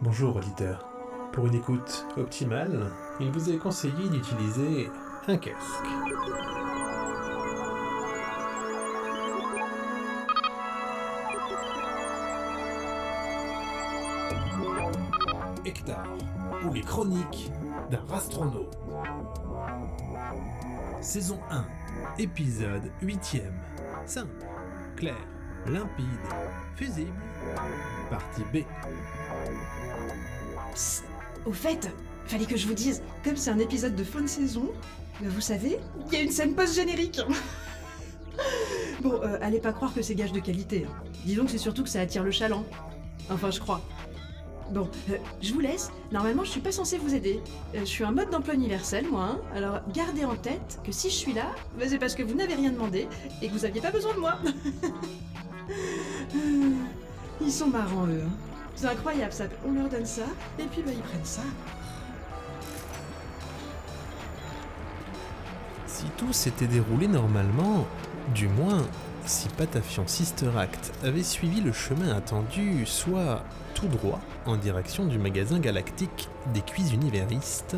Bonjour auditeur. Pour une écoute optimale, il vous est conseillé d'utiliser un casque. Hector, ou les chroniques d'un astronaute. Saison 1, épisode 8ème. Simple, clair, limpide, fusible. Partie B. Psst, au fait, fallait que je vous dise, comme c'est un épisode de fin de saison, euh, vous savez, il y a une scène post-générique. bon, euh, allez pas croire que c'est gage de qualité. hein. Disons que c'est surtout que ça attire le chaland. Enfin, je crois. Bon, euh, je vous laisse. Normalement, je suis pas censée vous aider. Euh, je suis un mode d'emploi universel, moi. hein. Alors, gardez en tête que si je suis là, bah, c'est parce que vous n'avez rien demandé et que vous aviez pas besoin de moi. Ils sont marrants, eux. hein. C'est incroyable, ça. On leur donne ça, et puis bah, ils prennent ça. Si tout s'était déroulé normalement, du moins si Patafian Sister Act avait suivi le chemin attendu, soit tout droit en direction du magasin galactique des cuits univéristes,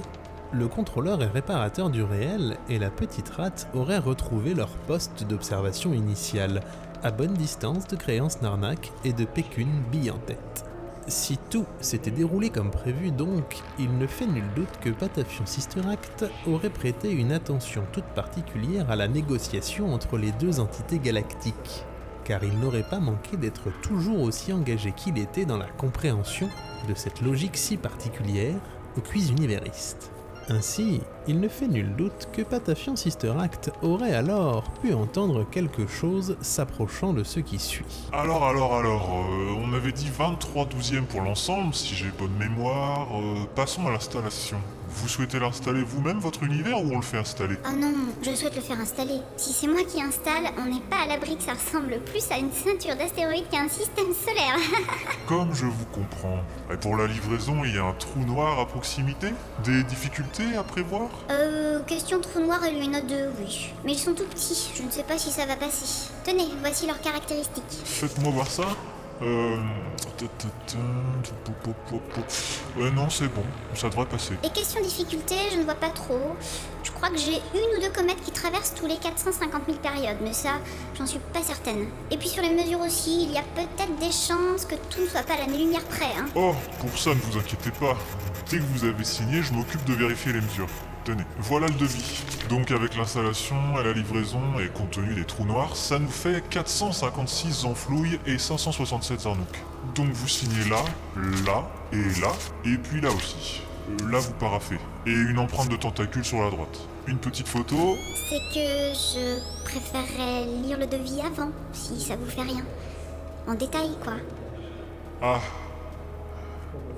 le contrôleur et réparateur du réel et la petite rate auraient retrouvé leur poste d'observation initial, à bonne distance de créances Narnak et de Pécune bille en tête. Si tout s'était déroulé comme prévu donc, il ne fait nul doute que Patafion Sister Act aurait prêté une attention toute particulière à la négociation entre les deux entités galactiques, car il n'aurait pas manqué d'être toujours aussi engagé qu'il était dans la compréhension de cette logique si particulière aux cuits univéristes. Ainsi, il ne fait nul doute que Patafian Sister Act aurait alors pu entendre quelque chose s'approchant de ce qui suit. Alors, alors, alors, euh, on avait dit 23 douzièmes pour l'ensemble, si j'ai bonne mémoire. euh, passons à l'installation. Vous souhaitez l'installer vous-même, votre univers, ou on le fait installer Oh non, je souhaite le faire installer. Si c'est moi qui installe, on n'est pas à l'abri que ça ressemble plus à une ceinture d'astéroïdes qu'à un système solaire. Comme je vous comprends. Et pour la livraison, il y a un trou noir à proximité? Des difficultés à prévoir? Euh, question trou noir et note de oui. Mais ils sont tout petits, je ne sais pas si ça va passer. Tenez, voici leurs caractéristiques. Faites-moi voir ça. Euh... Ouais, non, c'est bon, ça devrait passer. Et question difficulté, je ne vois pas trop. Je crois que j'ai une ou deux comètes qui traversent tous les 450 000 périodes, mais ça, j'en suis pas certaine. Et puis sur les mesures aussi, il y a peut-être des chances que tout ne soit pas à l'année-lumière près, hein. Oh, pour ça, ne vous inquiétez pas. Dès que vous avez signé, je m'occupe de vérifier les mesures. Tenez, voilà le devis. Donc avec l'installation et la livraison et compte tenu des trous noirs, ça nous fait 456 enflouilles et 567 Zarnouk. Donc vous signez là, là et là, et puis là aussi. Euh, là vous paraffez. Et une empreinte de tentacule sur la droite. Une petite photo. C'est que je préférerais lire le devis avant, si ça vous fait rien. En détail, quoi. Ah.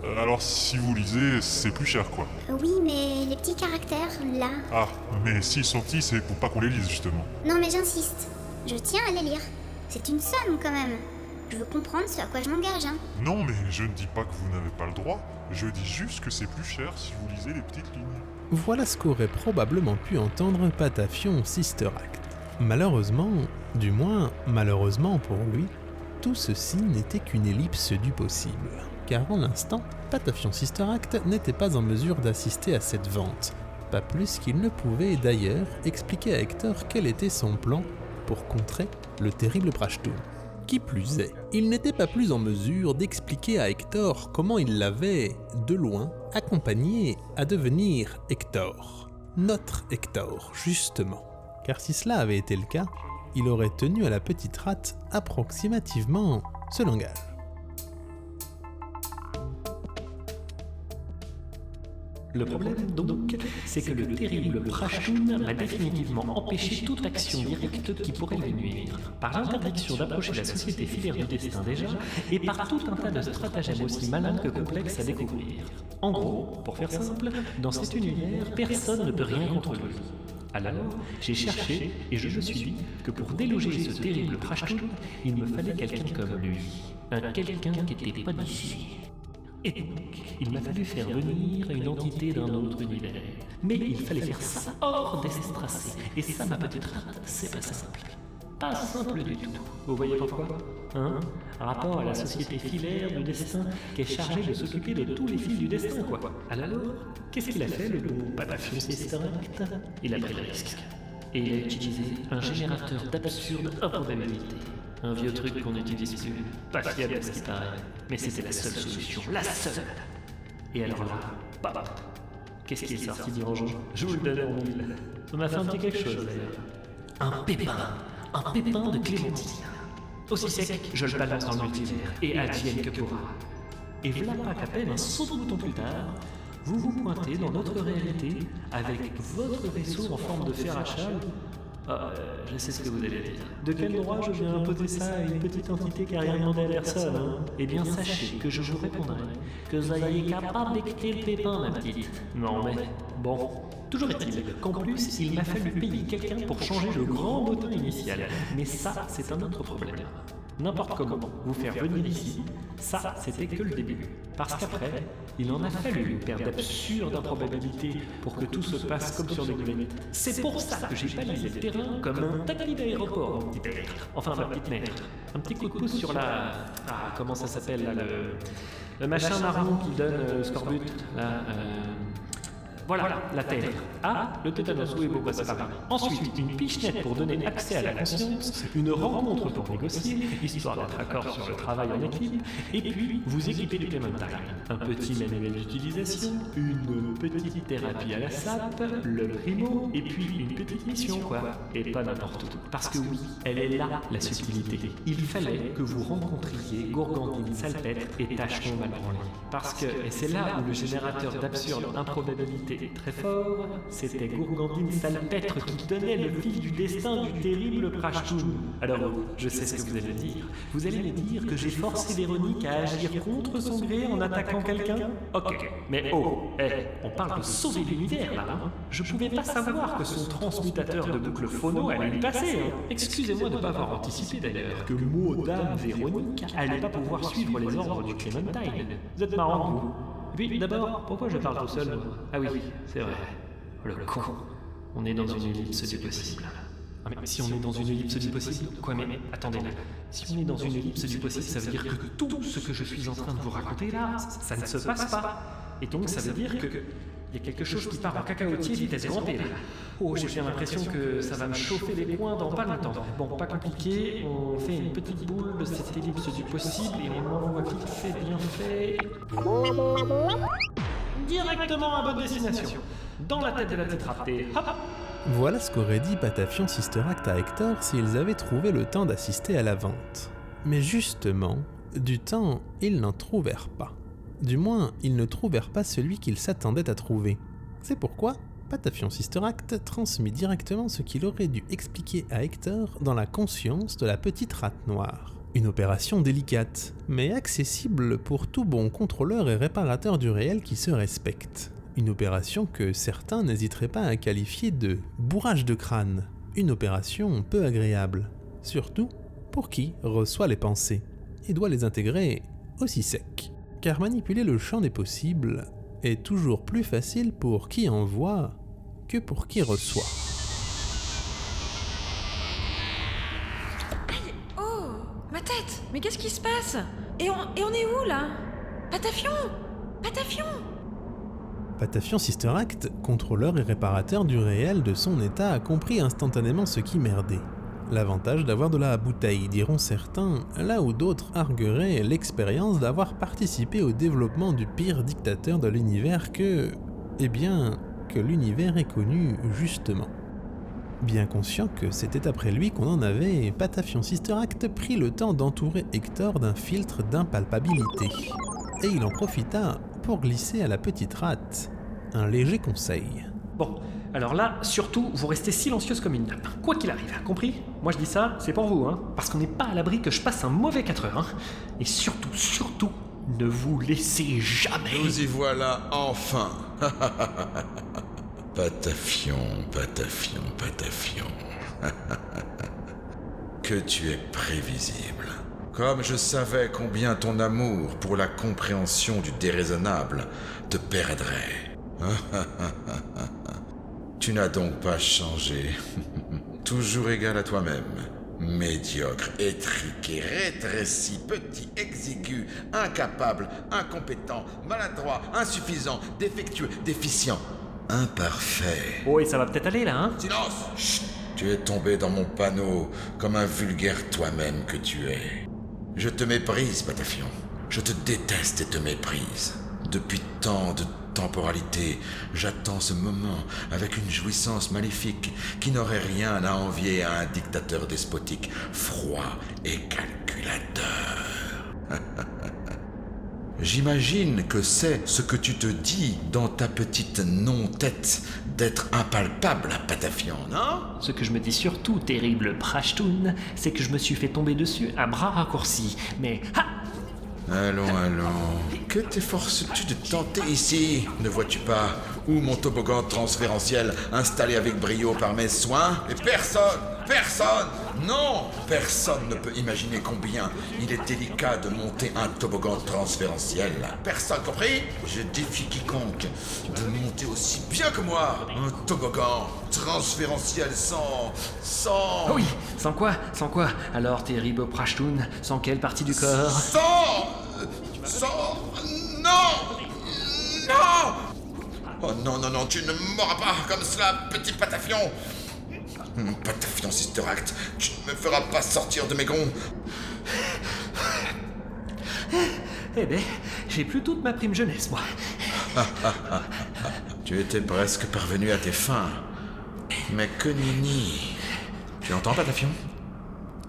Euh, Alors si vous lisez, c'est plus cher quoi. Euh, Oui, mais les petits caractères, là. Ah, mais s'ils sont petits, c'est pour pas qu'on les lise justement. Non, mais j'insiste. Je tiens à les lire. C'est une somme, quand même. Je veux comprendre ce à quoi je m'engage, hein. Non, mais je ne dis pas que vous n'avez pas le droit. Je dis juste que c'est plus cher si vous lisez les petites lignes. Voilà ce qu'aurait probablement pu entendre Patafion Sister Act. Malheureusement, du moins malheureusement pour lui, tout ceci n'était qu'une ellipse du possible. Car en l'instant, Patafion Sister Act n'était pas en mesure d'assister à cette vente. Pas plus qu'il ne pouvait d'ailleurs expliquer à Hector quel était son plan pour contrer le terrible Prashtoon. Qui plus est, il n'était pas plus en mesure d'expliquer à Hector comment il l'avait, de loin, accompagné à devenir Hector. Notre Hector, justement. Car si cela avait été le cas, il aurait tenu à la petite rate approximativement ce langage. Le problème, donc, c'est que le terrible Prashtoon m'a définitivement empêché toute action directe qui pourrait lui nuire, par l'interdiction d'approcher la société filaire du destin déjà, et par tout un tas de stratagèmes aussi malins que complexes à découvrir. En gros, pour faire simple, dans cet univers, personne ne peut rien contre lui. Alors, j'ai cherché et je me suis dit que pour déloger ce terrible Prashtoon, il me fallait quelqu'un comme lui. Un quelqu'un qui n'était pas d'ici. Et donc, il m'a fallu faire venir une entité d'un autre univers. Mais il fallait faire ça hors d'Estracé. Et ça, ma petite rate, c'est pas simple. pas simple du tout. Vous voyez pourquoi Hein? Rapport à la société filaire du destin qui est chargée de s'occuper de tous les fils du destin, quoi. Alors, qu'est-ce qu'il a fait, le bon Patafion Sisteracte Il a pris le risque. Et il a utilisé un générateur d'absurde improbabilité. Un vieux truc qu'on n'utilise plus. Pas fiable à ce qui paraît. Mais c'était la seule solution. La seule Et alors là, bam Qu'est-ce qui est sorti du rangeant Je vous le donne en mille. Ça m'a fait un petit quelque chose d'ailleurs. Un pépin Un pépin de clémentine. Aussi sec, je le balance dans le multivers. Et advienne que pourra. Et voilà pas qu'à peine un saut de bouton plus tard, vous vous pointez dans notre réalité avec votre vaisseau en forme de fer à cheval. Ah, euh, je sais ce que vous allez dire. De quel droit je viens imposer ça à une petite entité qui a rien demandé à personne hein Eh bien, sachez que je vous répondrai que vous ayez capable d'écouter le pépin, ma petite. Non, mais bon. Toujours est-il qu'en plus, il m'a fallu payer quelqu'un pour changer le grand bouton initial. Mais ça, c'est un autre problème. N'importe comment, vous faire venir ici, ça, c'était que le début. Parce qu'après, il en a fallu une paire d'absurdes improbabilités pour que tout se passe comme sur des grenades. C'est pour ça que j'ai balisé le terrain comme un taquet d'aéroport, mon petit maître. Enfin, ma petite maître. Un petit coup de pouce sur la... Ah, comment ça s'appelle, là, le... Le machin marron qui donne euh, scorbut, là, euh... Voilà, la Terre. Ah, le tétanos, oui, bon, c'est pas grave. Ensuite, une pichenette pour donner accès à la conscience, une rencontre pour négocier, histoire d'être accord sur le travail en équipe, et puis vous équipez du Clementine. Un petit manuel d'utilisation, une petite thérapie à la sape, le primo, et puis une petite mission, quoi. Et pas n'importe où. Parce que oui, elle est là, la subtilité. Il fallait que vous rencontriez Gourgandine Salpêtre et Tachon Malbranlé. Parce que, et c'est là où le générateur d'absurde improbabilité très fort, c'était Gourgandine Salpêtre qui tenait le fil du destin du terrible Prashtoun. Alors, je sais ce que vous allez dire. Vous allez me dire que j'ai forcé Véronique à agir contre son gré en attaquant quelqu'un? Ok, mais oh, eh, on parle de sauver l'univers là, hein Je pouvais pas savoir que son transmutateur de boucle phono allait lui passer. hein. Excusez-moi de ne pas avoir anticipé d'ailleurs que mot dame Véronique allait pas pouvoir suivre les ordres du Clementine. Vous êtes marrant, vous. Et puis, d'abord, pourquoi je parle tout seul moi Ah oui, c'est vrai. Le con. On est dans une ellipse du possible. Ah mais si on est dans une ellipse du possible Quoi mais, mais attendez là. Si on est dans une ellipse du possible, ça veut dire que tout ce que je suis en train de vous raconter là, ça ne se passe pas. Et donc ça veut dire que il y a quelque chose qui part en cacaotier vitesse grand là. Oh, j'ai bien l'impression que ça va me chauffer les poings dans pas longtemps. Bon, pas compliqué, on fait une petite boule de cette ellipse du possible et on envoie vite fait, bien fait. Directement à bonne destination. Dans la tête de la tétraptée. Hop Voilà ce qu'aurait dit Patafion Sister Act à Hector s'ils avaient trouvé le temps d'assister à la vente. Mais justement, du temps, ils n'en trouvèrent pas. Du moins, ils ne trouvèrent pas celui qu'ils s'attendaient à trouver. C'est pourquoi Patafion Sister Act transmit directement ce qu'il aurait dû expliquer à Hector dans la conscience de la petite rate noire. Une opération délicate, mais accessible pour tout bon contrôleur et réparateur du réel qui se respecte. Une opération que certains n'hésiteraient pas à qualifier de bourrage de crâne. Une opération peu agréable. Surtout pour qui reçoit les pensées et doit les intégrer aussi sec. Car manipuler le champ des possibles est toujours plus facile pour qui envoie que pour qui reçoit. Oh Ma tête Mais qu'est-ce qui se passe? Et on, et on est où là? Patafion Patafion Patafion Sister Act, contrôleur et réparateur du réel de son état, a compris instantanément ce qui merdait. L'avantage d'avoir de la bouteille, diront certains, là où d'autres argueraient l'expérience d'avoir participé au développement du pire dictateur de l'univers que... Eh bien, que l'univers est connu justement. Bien conscient que c'était après lui qu'on en avait, Patafion Sister Act prit le temps d'entourer Hector d'un filtre d'impalpabilité. Et il en profita pour glisser à la petite rate un léger conseil. Alors là, surtout, vous restez silencieuse comme une nappe. Quoi qu'il arrive, compris Moi je dis ça, c'est pour vous, hein. Parce qu'on n'est pas à l'abri que je passe un mauvais 4 heures, hein. Et surtout, surtout, ne vous laissez jamais. Nous y voilà enfin. Patafion, Patafion, Patafion. que tu es prévisible. Comme je savais combien ton amour pour la compréhension du déraisonnable te perdrait. tu n'as donc pas changé. Toujours égal à toi-même. Médiocre, étriqué, rétréci, petit, exigu, incapable, incompétent, maladroit, insuffisant, défectueux, déficient, imparfait. Oh, et ça va peut-être aller là, hein? Silence Chut Tu es tombé dans mon panneau comme un vulgaire toi-même que tu es. Je te méprise, Batafion. Je te déteste et te méprise. Depuis tant de temporalité, j'attends ce moment avec une jouissance maléfique qui n'aurait rien à envier à un dictateur despotique, froid et calculateur. J'imagine que c'est ce que tu te dis dans ta petite non-tête d'être impalpable, Patafion, non? Ce que je me dis surtout, terrible Prashtun, c'est que je me suis fait tomber dessus à bras raccourcis. Mais Allons, allons. Que t'efforces-tu de tenter ici? Ne vois-tu pas où mon toboggan transférentiel installé avec brio par mes soins? Et personne, personne, non Personne ne peut imaginer combien il est délicat de monter un toboggan transférentiel. Personne compris? Je défie quiconque de monter aussi bien que moi un toboggan transférentiel sans... sans... Ah Oui, sans quoi Sans quoi? Alors, terrible Prashtun, sans quelle partie du corps? Sans Sans Non Non. Oh non, non, non, tu ne m'auras pas comme cela, petit patafion Hum, Patafion Sister Act, tu ne me feras pas sortir de mes gonds Eh ben, j'ai plus toute ma prime jeunesse, moi. Tu étais presque parvenu à tes fins. Mais que nini Tu entends, Patafion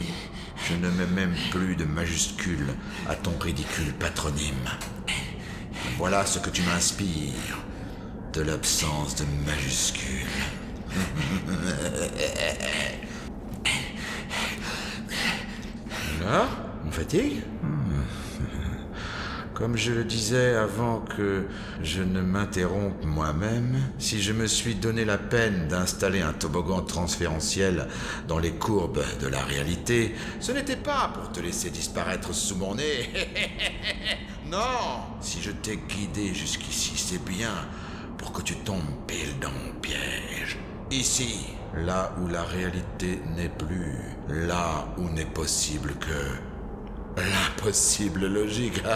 Je ne mets même plus de majuscule à ton ridicule patronyme. Voilà ce que tu m'inspires. De l'absence de majuscule. Là On fatigue. Comme je le disais avant que je ne m'interrompe moi-même, si je me suis donné la peine d'installer un toboggan transférentiel dans les courbes de la réalité, ce n'était pas pour te laisser disparaître sous mon nez. non Si je t'ai guidé jusqu'ici, c'est bien pour que tu tombes pile dans mon piège. Ici, là où la réalité n'est plus, là où n'est possible que l'impossible logique.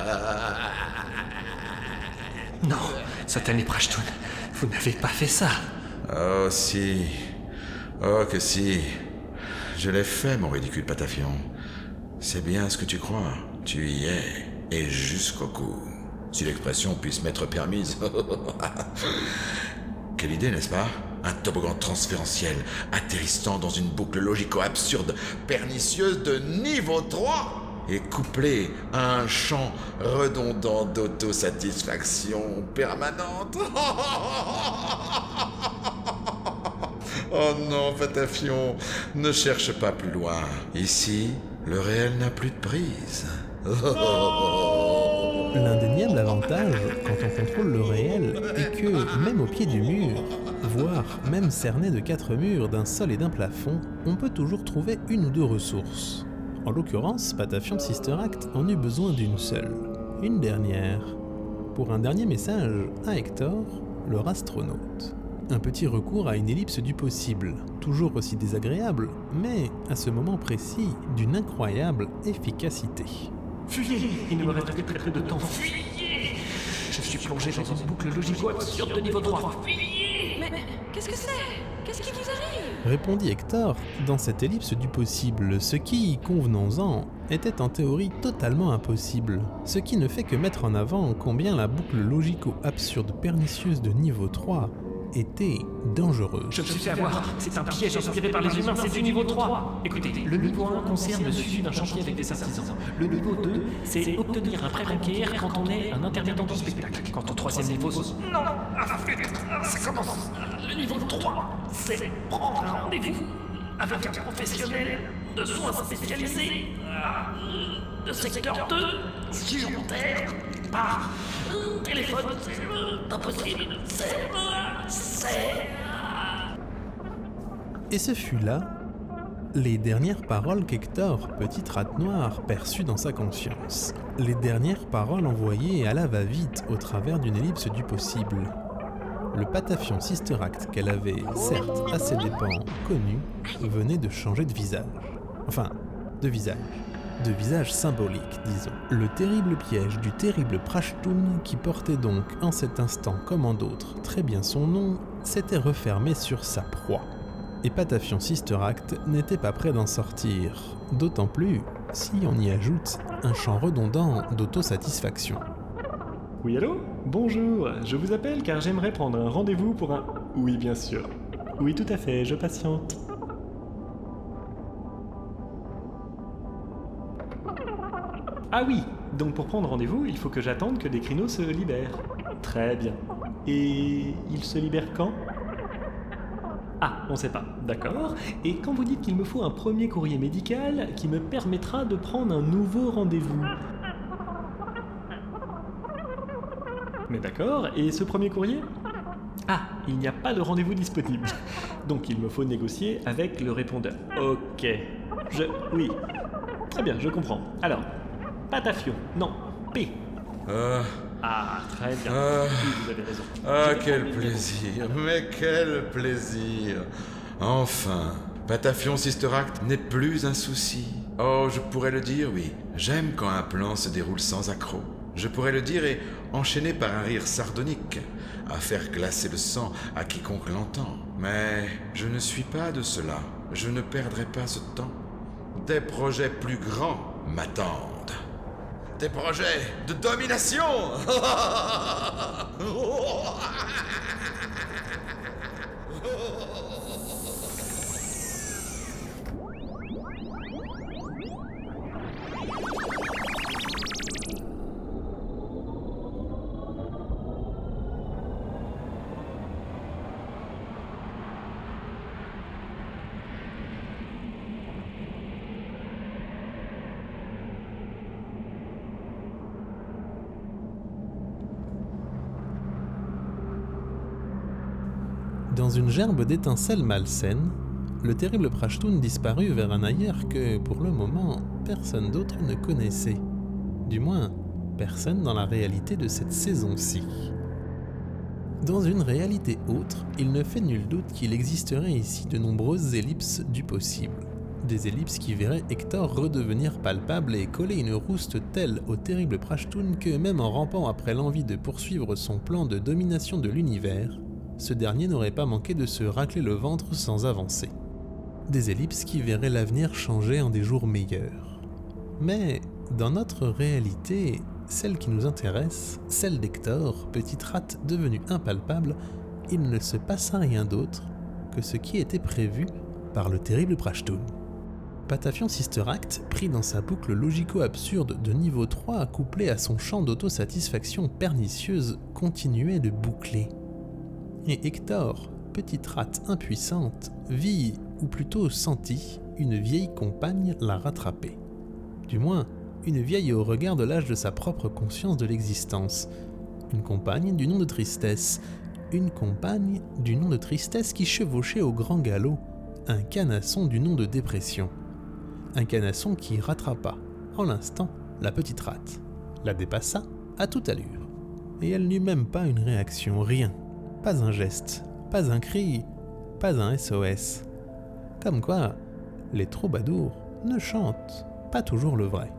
Non, satané Prashtun, vous n'avez pas fait ça. Oh si. Oh que si. Je l'ai fait, mon ridicule patafion. C'est bien ce que tu crois. Tu y es. Et jusqu'au cou. Si l'expression puisse m'être permise. Quelle idée, n'est-ce pas? Un toboggan transférentiel atterrissant dans une boucle logico-absurde, pernicieuse de niveau 3 et couplé à un chant redondant d'autosatisfaction permanente. Oh non, Patafion, ne cherche pas plus loin. Ici, le réel n'a plus de prise. L'indéniable avantage, quand on contrôle le réel, est que, même au pied du mur, même cerné de quatre murs, d'un sol et d'un plafond, on peut toujours trouver une ou deux ressources. En l'occurrence, Patafion Sister Act en eut besoin d'une seule, une dernière, pour un dernier message à Hector, leur astronaute. Un petit recours à une ellipse du possible, toujours aussi désagréable, mais à ce moment précis, d'une incroyable efficacité. Fuyez Il ne me reste que de temps. Fuyez Je suis plongé dans une boucle logico-absurde de niveau 3. Fuyez Mais qu'est-ce que c'est? Qu'est-ce qui vous arrive? Répondit Hector, dans cette ellipse du possible, ce qui, convenons-en, était en théorie totalement impossible, ce qui ne fait que mettre en avant combien la boucle logico-absurde pernicieuse de niveau 3 était dangereuse. Je me suis fait avoir. C'est un piège inspiré par les humains, c'est du niveau 3. Écoutez, le niveau 1 concerne le suivi d'un chantier avec des artisans. Le niveau 2, c'est obtenir un prêt bancaire quand on est un intermittent du spectacle. Quant au troisième niveau, c'est... Non, ah, ça commence. Le niveau 3, c'est prendre rendez-vous avec un professionnel de soins spécialisés euh, de secteur 2 sur Terre par téléphone. C'est impossible. C'est... c'est... Et ce fut là les dernières paroles qu'Hector, petite rate noire, perçut dans sa conscience. Les dernières paroles envoyées à la va-vite au travers d'une ellipse du possible. Le Patafion Sister Act qu'elle avait, certes à ses dépens, connu, venait de changer de visage. Enfin, de visage. De visage symbolique, disons. Le terrible piège du terrible Prashtun, qui portait donc en cet instant comme en d'autres très bien son nom, s'était refermé sur sa proie. Et Patafion Sister Act n'était pas prêt d'en sortir, d'autant plus si on y ajoute un champ redondant d'autosatisfaction. Oui, allô? Bonjour, je vous appelle car j'aimerais prendre un rendez-vous pour un... Oui, bien sûr. Oui, tout à fait, je patiente. Ah oui, donc pour prendre rendez-vous, il faut que j'attende que des créneaux se libèrent. Très bien. Et il se libère quand? Ah, on sait pas, d'accord. Et quand vous dites qu'il me faut un premier courrier médical qui me permettra de prendre un nouveau rendez-vous? Mais d'accord, et ce premier courrier? Ah, il n'y a pas de rendez-vous disponible. Donc il me faut négocier avec le répondeur. Ok. Je... Oui. Très bien, je comprends. Alors, Patafio. Non, P. Ah, Ah, très bien. Ah. Oui, vous avez raison. ah, quel plaisir, mais quel plaisir. Enfin, Patafion Sister Act n'est plus un souci. Oh, je pourrais le dire, oui. J'aime quand un plan se déroule sans accroc. Je pourrais le dire et enchaîner par un rire sardonique, à faire glacer le sang à quiconque l'entend. Mais je ne suis pas de cela. Je ne perdrai pas ce temps. Des projets plus grands m'attendent. Des projets de domination Dans une gerbe d'étincelles malsaines, le terrible Prashtun disparut vers un ailleurs que, pour le moment, personne d'autre ne connaissait. Du moins, personne dans la réalité de cette saison-ci. Dans une réalité autre, il ne fait nul doute qu'il existerait ici de nombreuses ellipses du possible. Des ellipses qui verraient Hector redevenir palpable et coller une rouste telle au terrible Prashtun que même en rampant après l'envie de poursuivre son plan de domination de l'univers, ce dernier n'aurait pas manqué de se racler le ventre sans avancer. Des ellipses qui verraient l'avenir changer en des jours meilleurs. Mais dans notre réalité, celle qui nous intéresse, celle d'Hector, petite rate devenue impalpable, il ne se passa rien d'autre que ce qui était prévu par le terrible Prashtun. Patafion Sister Act, pris dans sa boucle logico-absurde de niveau 3 couplé à son champ d'autosatisfaction pernicieuse, continuait de boucler. Et Hector, petite rate impuissante, vit, ou plutôt sentit, une vieille compagne la rattraper. Du moins, une vieille au regard de l'âge de sa propre conscience de l'existence. Une compagne du nom de Tristesse. Une compagne du nom de Tristesse qui chevauchait au grand galop un canasson du nom de Dépression. Un canasson qui rattrapa, en l'instant, la petite rate, la dépassa à toute allure. Et elle n'eut même pas une réaction, rien. Pas un geste, pas un cri, pas un SOS. Comme quoi, les troubadours ne chantent pas toujours le vrai.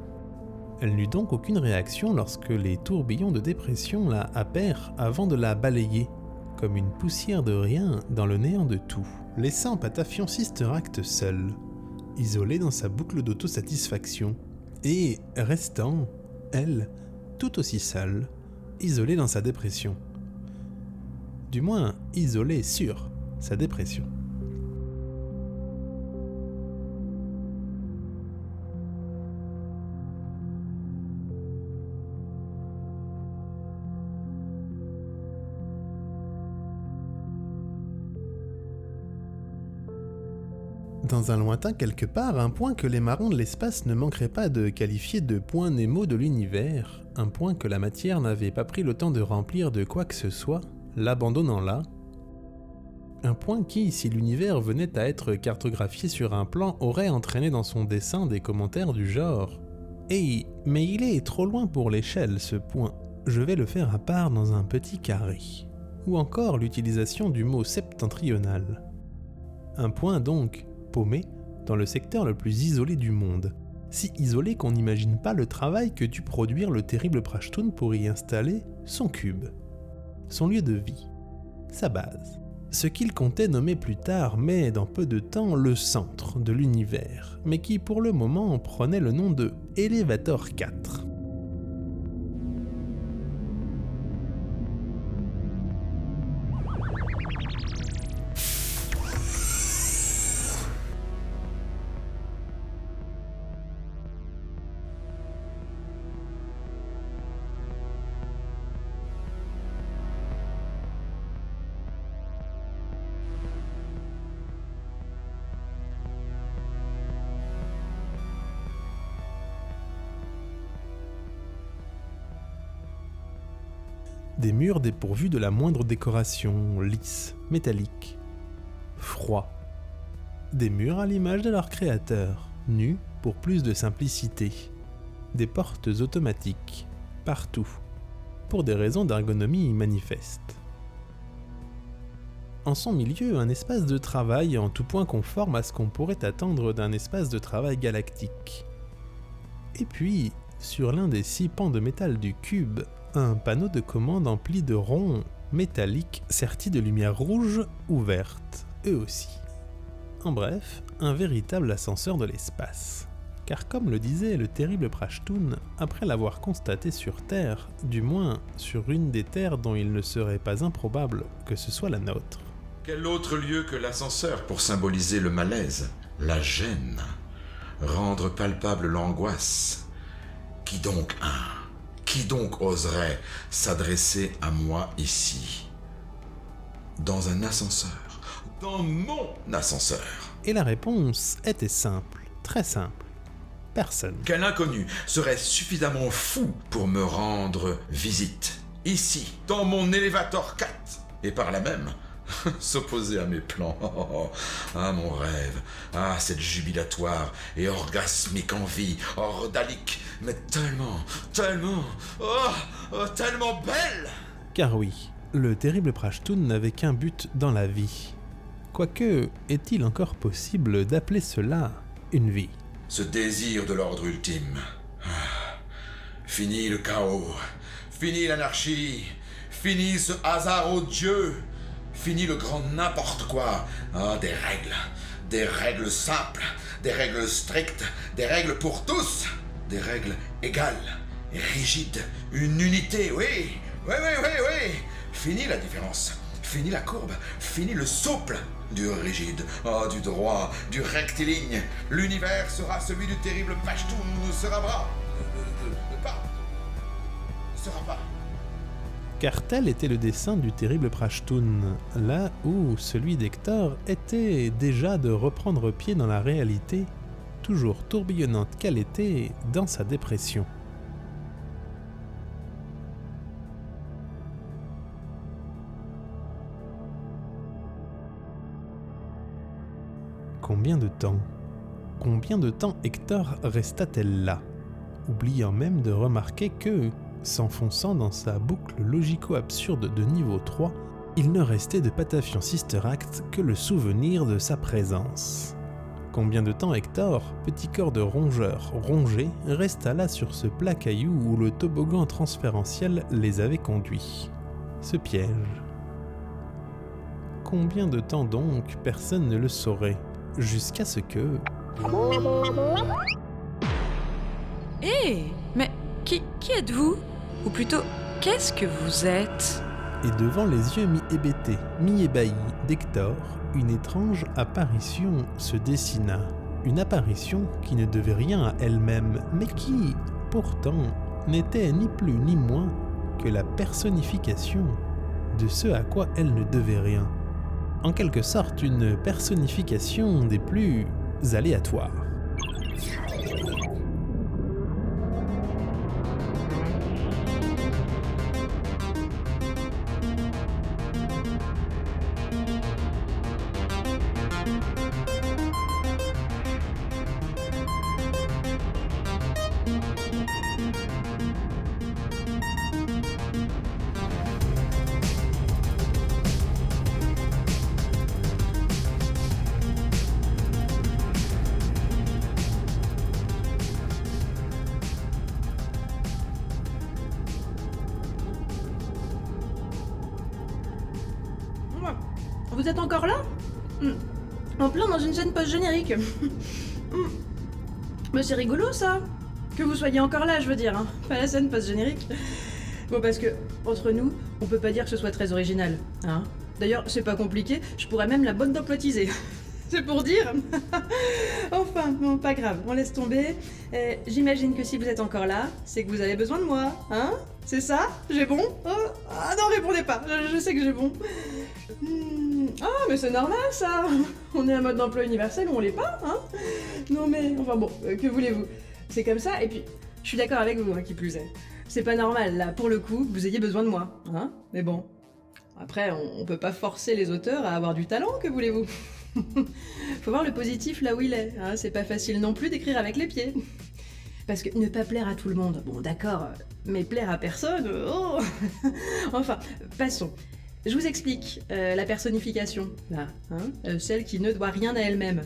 Elle n'eut donc aucune réaction lorsque les tourbillons de dépression la happèrent avant de la balayer, comme une poussière de rien dans le néant de tout, laissant Patafion Sister Act seul, isolée dans sa boucle d'autosatisfaction, et restant, elle, tout aussi seule, isolée dans sa dépression. Du moins, isolée sur sa dépression. Dans un lointain quelque part, un point que les marrons de l'espace ne manqueraient pas de qualifier de point Nemo de l'univers, un point que la matière n'avait pas pris le temps de remplir de quoi que ce soit, l'abandonnant là. Un point qui, si l'univers venait à être cartographié sur un plan, aurait entraîné dans son dessin des commentaires du genre Hey, mais il est trop loin pour l'échelle ce point, je vais le faire à part dans un petit carré. Ou encore l'utilisation du mot septentrional. Un point donc paumé dans le secteur le plus isolé du monde. Si isolé qu'on n'imagine pas le travail que dut produire le terrible Prashtun pour y installer son cube, son lieu de vie, sa base. Ce qu'il comptait nommer plus tard, mais dans peu de temps, le centre de l'univers, mais qui pour le moment prenait le nom de Elevator 4. Des murs dépourvus de la moindre décoration, lisses, métalliques, froids. Des murs à l'image de leur créateur, nus pour plus de simplicité. Des portes automatiques, partout, pour des raisons d'ergonomie manifestes. En son milieu, un espace de travail en tout point conforme à ce qu'on pourrait attendre d'un espace de travail galactique. Et puis, sur l'un des six pans de métal du cube, un panneau de commande empli de ronds métalliques sertis de lumière rouge ou verte, eux aussi. En bref, un véritable ascenseur de l'espace. Car comme le disait le terrible Prashtun, après l'avoir constaté sur Terre, du moins sur une des terres dont il ne serait pas improbable que ce soit la nôtre. Quel autre lieu que l'ascenseur pour symboliser le malaise, la gêne, rendre palpable l'angoisse Qui donc un qui donc oserait s'adresser à moi ici Dans un ascenseur. Dans mon ascenseur? Et la réponse était simple, très simple. Personne. Quel inconnu serait suffisamment fou pour me rendre visite Ici, dans mon élévateur 4. Et par là même, s'opposer à mes plans. ah, mon rêve. Ah, cette jubilatoire et orgasmique envie, ordalique, mais tellement, tellement, oh, oh, tellement belle Car oui, le terrible Prashtun n'avait qu'un but dans la vie. Quoique, est-il encore possible d'appeler cela une vie? Ce désir de l'ordre ultime. Ah, fini le chaos, fini l'anarchie, fini ce hasard odieux, Fini le grand n'importe quoi. Ah, des règles. Des règles simples. Des règles strictes. Des règles pour tous. Des règles égales rigides. Une unité, oui. Oui, oui, oui, oui. Fini la différence. Fini la courbe. Fini le souple. Du rigide, ah, du droit, du rectiligne. L'univers sera celui du terrible Pashtun, ne sera pas. Ne sera pas car tel était le dessin du terrible Prashtun, là où celui d'Hector était déjà de reprendre pied dans la réalité, toujours tourbillonnante qu'elle était dans sa dépression. Combien de temps Combien de temps Hector resta-t-elle là, oubliant même de remarquer que, S'enfonçant dans sa boucle logico-absurde de niveau 3, il ne restait de Patafian Sister Act que le souvenir de sa présence. Combien de temps Hector, petit corps de rongeur rongé, resta là sur ce plat caillou où le toboggan transférentiel les avait conduits? Ce piège. Combien de temps donc personne ne le saurait, jusqu'à ce que... Hé Mais qui êtes-vous? Ou plutôt, qu'est-ce que vous êtes? Et devant les yeux mi-hébétés, mi-ébahis d'Hector, une étrange apparition se dessina. Une apparition qui ne devait rien à elle-même, mais qui, pourtant, n'était ni plus ni moins que la personnification de ce à quoi elle ne devait rien. En quelque sorte, une personnification des plus aléatoires. Vous êtes encore là Hmm. En plein dans une scène post-générique. Hmm. Mais c'est rigolo ça Que vous soyez encore là, je veux dire, hein. pas la scène post-générique. Bon, parce que, entre nous, on peut pas dire que ce soit très original, hein. D'ailleurs, c'est pas compliqué, je pourrais même la bonne d'emplotiser. c'est pour dire Enfin, bon, pas grave, on laisse tomber. Euh, J'imagine que si vous êtes encore là, c'est que vous avez besoin de moi, hein C'est ça? J'ai bon? Oh, Ah non, répondez pas, je, sais que j'ai bon. Hmm, Ah, mais c'est normal ça On est un mode d'emploi universel ou on l'est pas, hein Non mais, enfin bon, euh, que voulez-vous C'est comme ça, et puis, je suis d'accord avec vous, hein, qui plus est. C'est pas normal, là, pour le coup, vous ayez besoin de moi, hein Mais bon. Après, on, on peut pas forcer les auteurs à avoir du talent, que voulez-vous Faut voir le positif là où il est, hein, c'est pas facile non plus d'écrire avec les pieds. Parce que ne pas plaire à tout le monde, bon d'accord, mais plaire à personne, oh Enfin, passons. Je vous explique euh, la personnification, là, hein, euh, celle qui ne doit rien à elle-même,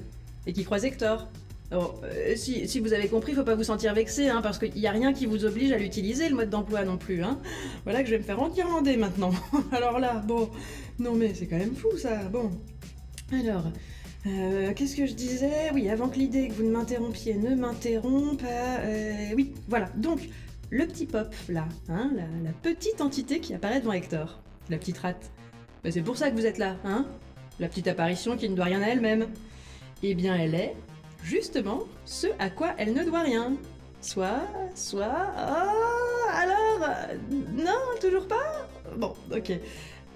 et qui croise Hector. Euh, si, si vous avez compris, faut pas vous sentir vexé, hein, parce qu'il n'y a rien qui vous oblige à l'utiliser, le mode d'emploi non plus. Hein. Voilà que je vais me faire enguirlander maintenant. Alors là, bon, non mais c'est quand même fou ça, bon. Alors, euh, qu'est-ce que je disais? Oui, avant que l'idée que vous ne m'interrompiez ne m'interrompe, euh, oui, voilà. Donc, le petit pop, là, hein, la, la petite entité qui apparaît devant Hector, la petite rate. Ben, c'est pour ça que vous êtes là, hein La petite apparition qui ne doit rien à elle-même. Eh bien, elle est, justement, ce à quoi elle ne doit rien. Soit, soit... Oh, alors euh, Non, toujours pas? Bon, ok.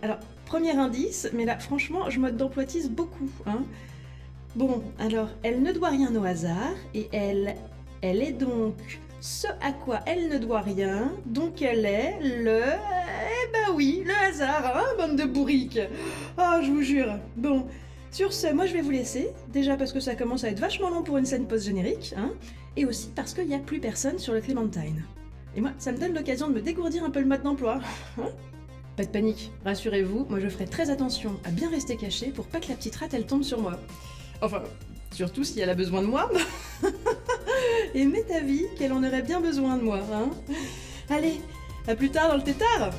Alors, premier indice, mais là, franchement, je mode d'emploitise beaucoup, hein. Bon, alors, elle ne doit rien au hasard, et elle, elle est donc ce à quoi elle ne doit rien, donc elle est le... Eh ben oui, le hasard, hein, bande de bourriques Oh, je vous jure. Bon, sur ce, moi je vais vous laisser, déjà parce que ça commence à être vachement long pour une scène post-générique, hein, et aussi parce qu'il n'y a plus personne sur le Clémentine. Et moi, ça me donne l'occasion de me dégourdir un peu le mode d'emploi. hein. Pas de panique, rassurez-vous, moi je ferai très attention à bien rester caché pour pas que la petite rate elle tombe sur moi. Enfin, surtout si elle a besoin de moi. Et m'est avis qu'elle en aurait bien besoin de moi, hein. Allez, à plus tard dans le tétard